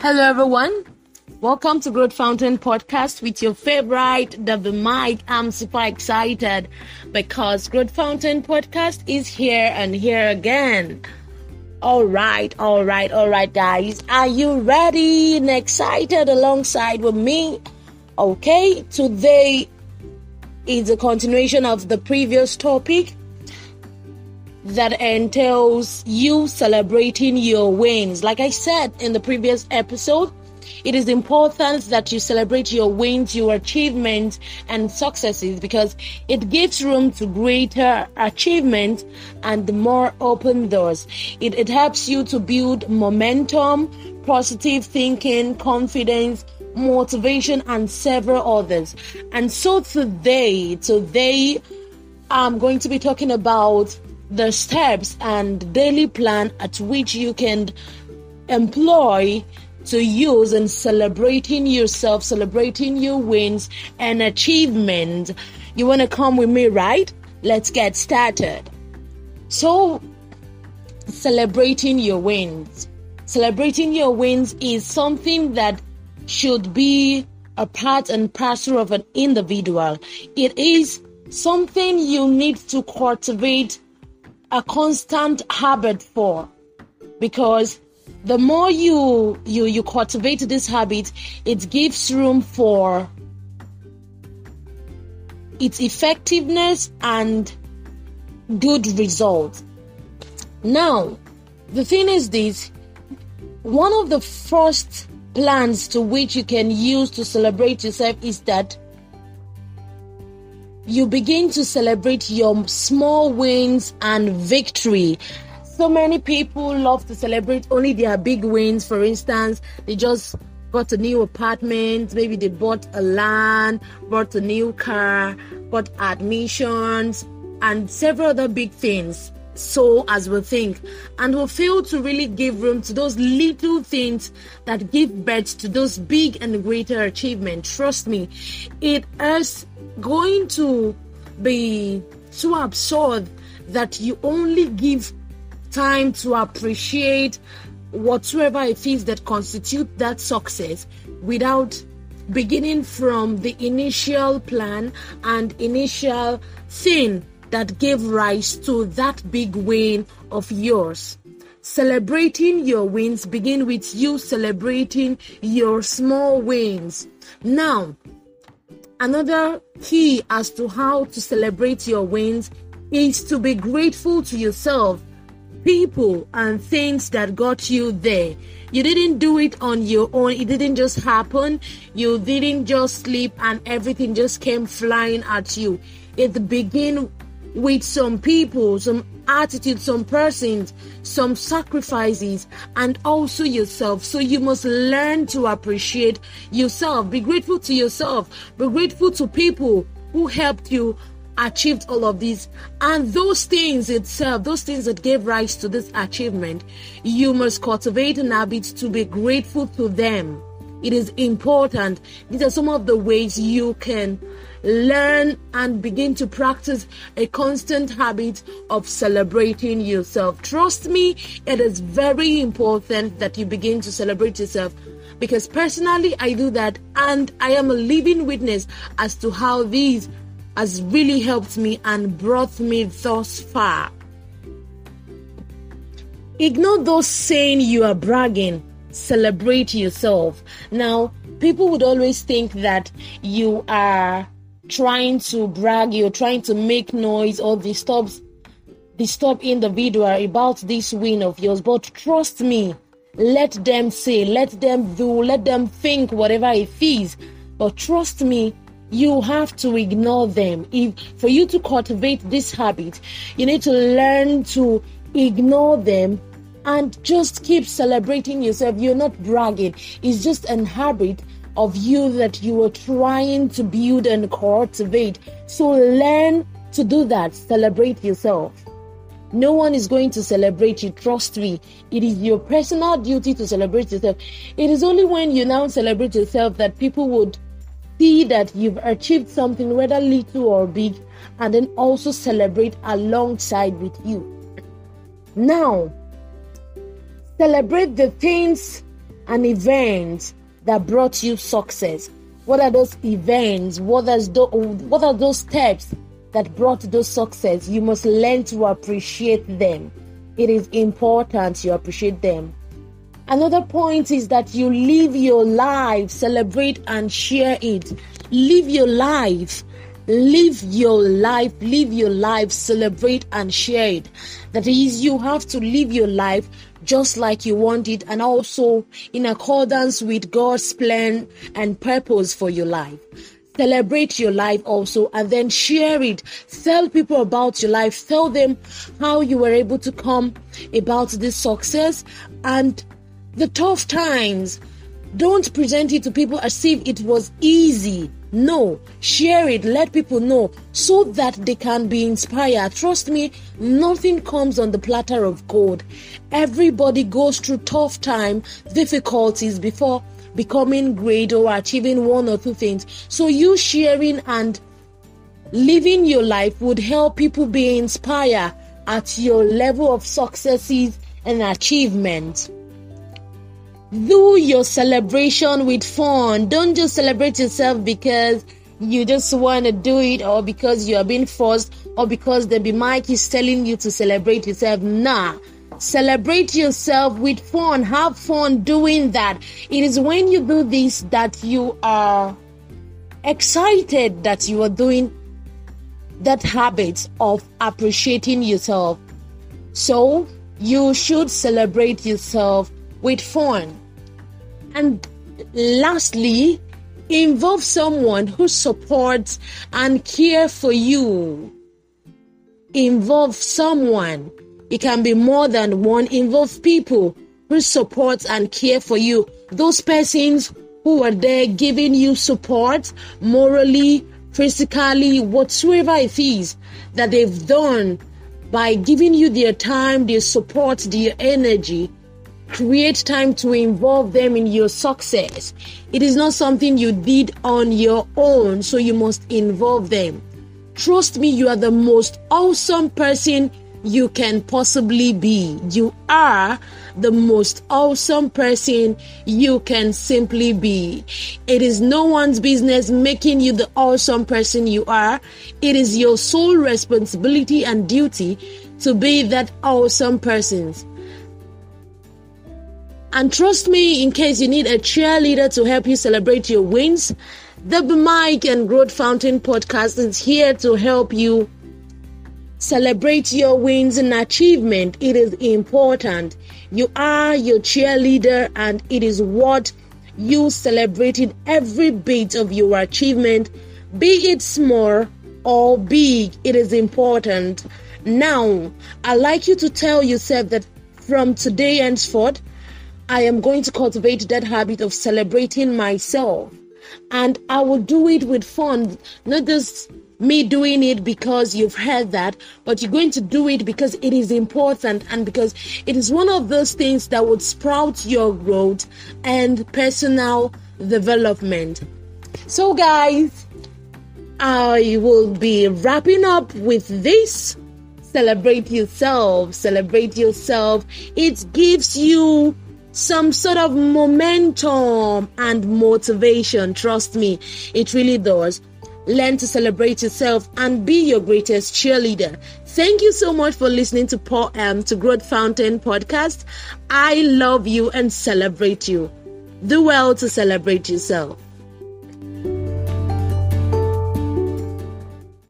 Hello, everyone. Welcome to Growth Fountain Podcast with your favorite David Mike. I'm super excited because Growth Fountain Podcast is here and here again. All right, all right, all right, guys. Are you ready and excited alongside with me? Okay, today is a continuation of the previous topic that entails you celebrating your wins. Like I said in the previous episode, it is important that you celebrate your wins, your achievements, and successes because it gives room to greater achievement and more open doors. It, it helps you to build momentum, positive thinking, confidence, motivation, and several others. And so today, today, I'm going to be talking about the steps and daily plan at which you can employ to use in celebrating yourself, celebrating your wins and achievements. You want to come with me, right? Let's get started. So, celebrating your wins. Celebrating your wins is something that should be a part and parcel of an individual. It is something you need to cultivate a constant habit for. Because the more you you you cultivate this habit it gives room for its effectiveness and good results now the thing is this. One of the first plans to which you can use to celebrate yourself is that you begin to celebrate your small wins and victory. So many people love to celebrate only their big wins. For instance, they just got a new apartment, maybe they bought a land, bought a new car, got admissions, and several other big things. So, as we think, and we fail to really give room to those little things that give birth to those big and greater achievements. Trust me, it is going to be so absurd that you only give time to appreciate whatsoever it is that constitute that success without beginning from the initial plan and initial thing that gave rise to that big win of yours. Celebrating your wins begin with you celebrating your small wins. Now, Another key as to how to celebrate your wins is to be grateful to yourself, people, and things that got you there. You didn't do it on your own, it didn't just happen. You didn't just sleep and everything just came flying at you. It began with some people, some attitude, some persons, some sacrifices, and also yourself. So you must learn to appreciate yourself. Be grateful to yourself. Be grateful to people who helped you achieved all of this and those things itself those things that gave rise to this achievement you must cultivate an habit to be grateful to them it is important these are some of the ways you can learn and begin to practice a constant habit of celebrating yourself. Trust me, it is very important that you begin to celebrate yourself because personally I do that and I am a living witness as to how these has really helped me and brought me thus far. Ignore those saying you are bragging. Celebrate yourself. Now, people would always think that you are trying to brag, you're trying to make noise or disturb disturb individual about this win of yours. But trust me, let them say, let them do, let them think whatever it is. But trust me, you have to ignore them. If for you to cultivate this habit, you need to learn to ignore them and just keep celebrating yourself. You're not bragging. It's just an habit of you that you are trying to build and cultivate. So learn to do that. Celebrate yourself. No one is going to celebrate you. Trust me. It is your personal duty to celebrate yourself. It is only when you now celebrate yourself that people would see that you've achieved something, whether little or big, and then also celebrate alongside with you. Now, celebrate the things and event that brought you success? What are those events? What are, those, what are those steps that brought those success? You must learn to appreciate them. It is important you appreciate them. Another point is that you live your life, celebrate and share it. Live your life. Live your life, live your life, celebrate and share it. That is, you have to live your life just like you want it and also in accordance with God's plan and purpose for your life. Celebrate your life also and then share it. Tell people about your life. Tell them how you were able to come about this success and the tough times. Don't present it to people as if it was easy. No, share it, let people know so that they can be inspired. Trust me, nothing comes on the platter of gold. Everybody goes through tough time, difficulties before becoming great or achieving one or two things. So you sharing and living your life would help people be inspired at your level of successes and achievement do your celebration with fun. Don't just celebrate yourself because you just want to do it or because you are being forced or because the mic is telling you to celebrate yourself. Nah. Celebrate yourself with fun. Have fun doing that. It is when you do this that you are excited that you are doing that habit of appreciating yourself. So you should celebrate yourself with fun. And lastly, involve someone who supports and care for you. Involve someone. It can be more than one. Involve people who support and care for you. Those persons who are there giving you support morally, physically, whatsoever it is that they've done by giving you their time, their support, their energy Create time to involve them in your success. It is not something you did on your own, so you must involve them. Trust me, you are the most awesome person you can possibly be. You are the most awesome person you can simply be. It is no one's business making you the awesome person you are. It is your sole responsibility and duty to be that awesome person. And trust me, in case you need a cheerleader to help you celebrate your wins, the Mike and Growth Fountain podcast is here to help you celebrate your wins and achievement. It is important. You are your cheerleader, and it is what you celebrated every bit of your achievement, be it small or big. It is important. Now, i like you to tell yourself that from today henceforth, I am going to cultivate that habit of celebrating myself. And I will do it with fun, not just me doing it because you've heard that, but you're going to do it because it is important and because it is one of those things that would sprout your growth and personal development. So, guys, I will be wrapping up with this. Celebrate yourself, celebrate yourself. It gives you some sort of momentum and motivation. Trust me, it really does. Learn to celebrate yourself and be your greatest cheerleader. Thank you so much for listening to Paul M to Growth Fountain podcast. I love you and celebrate you. Do well to celebrate yourself.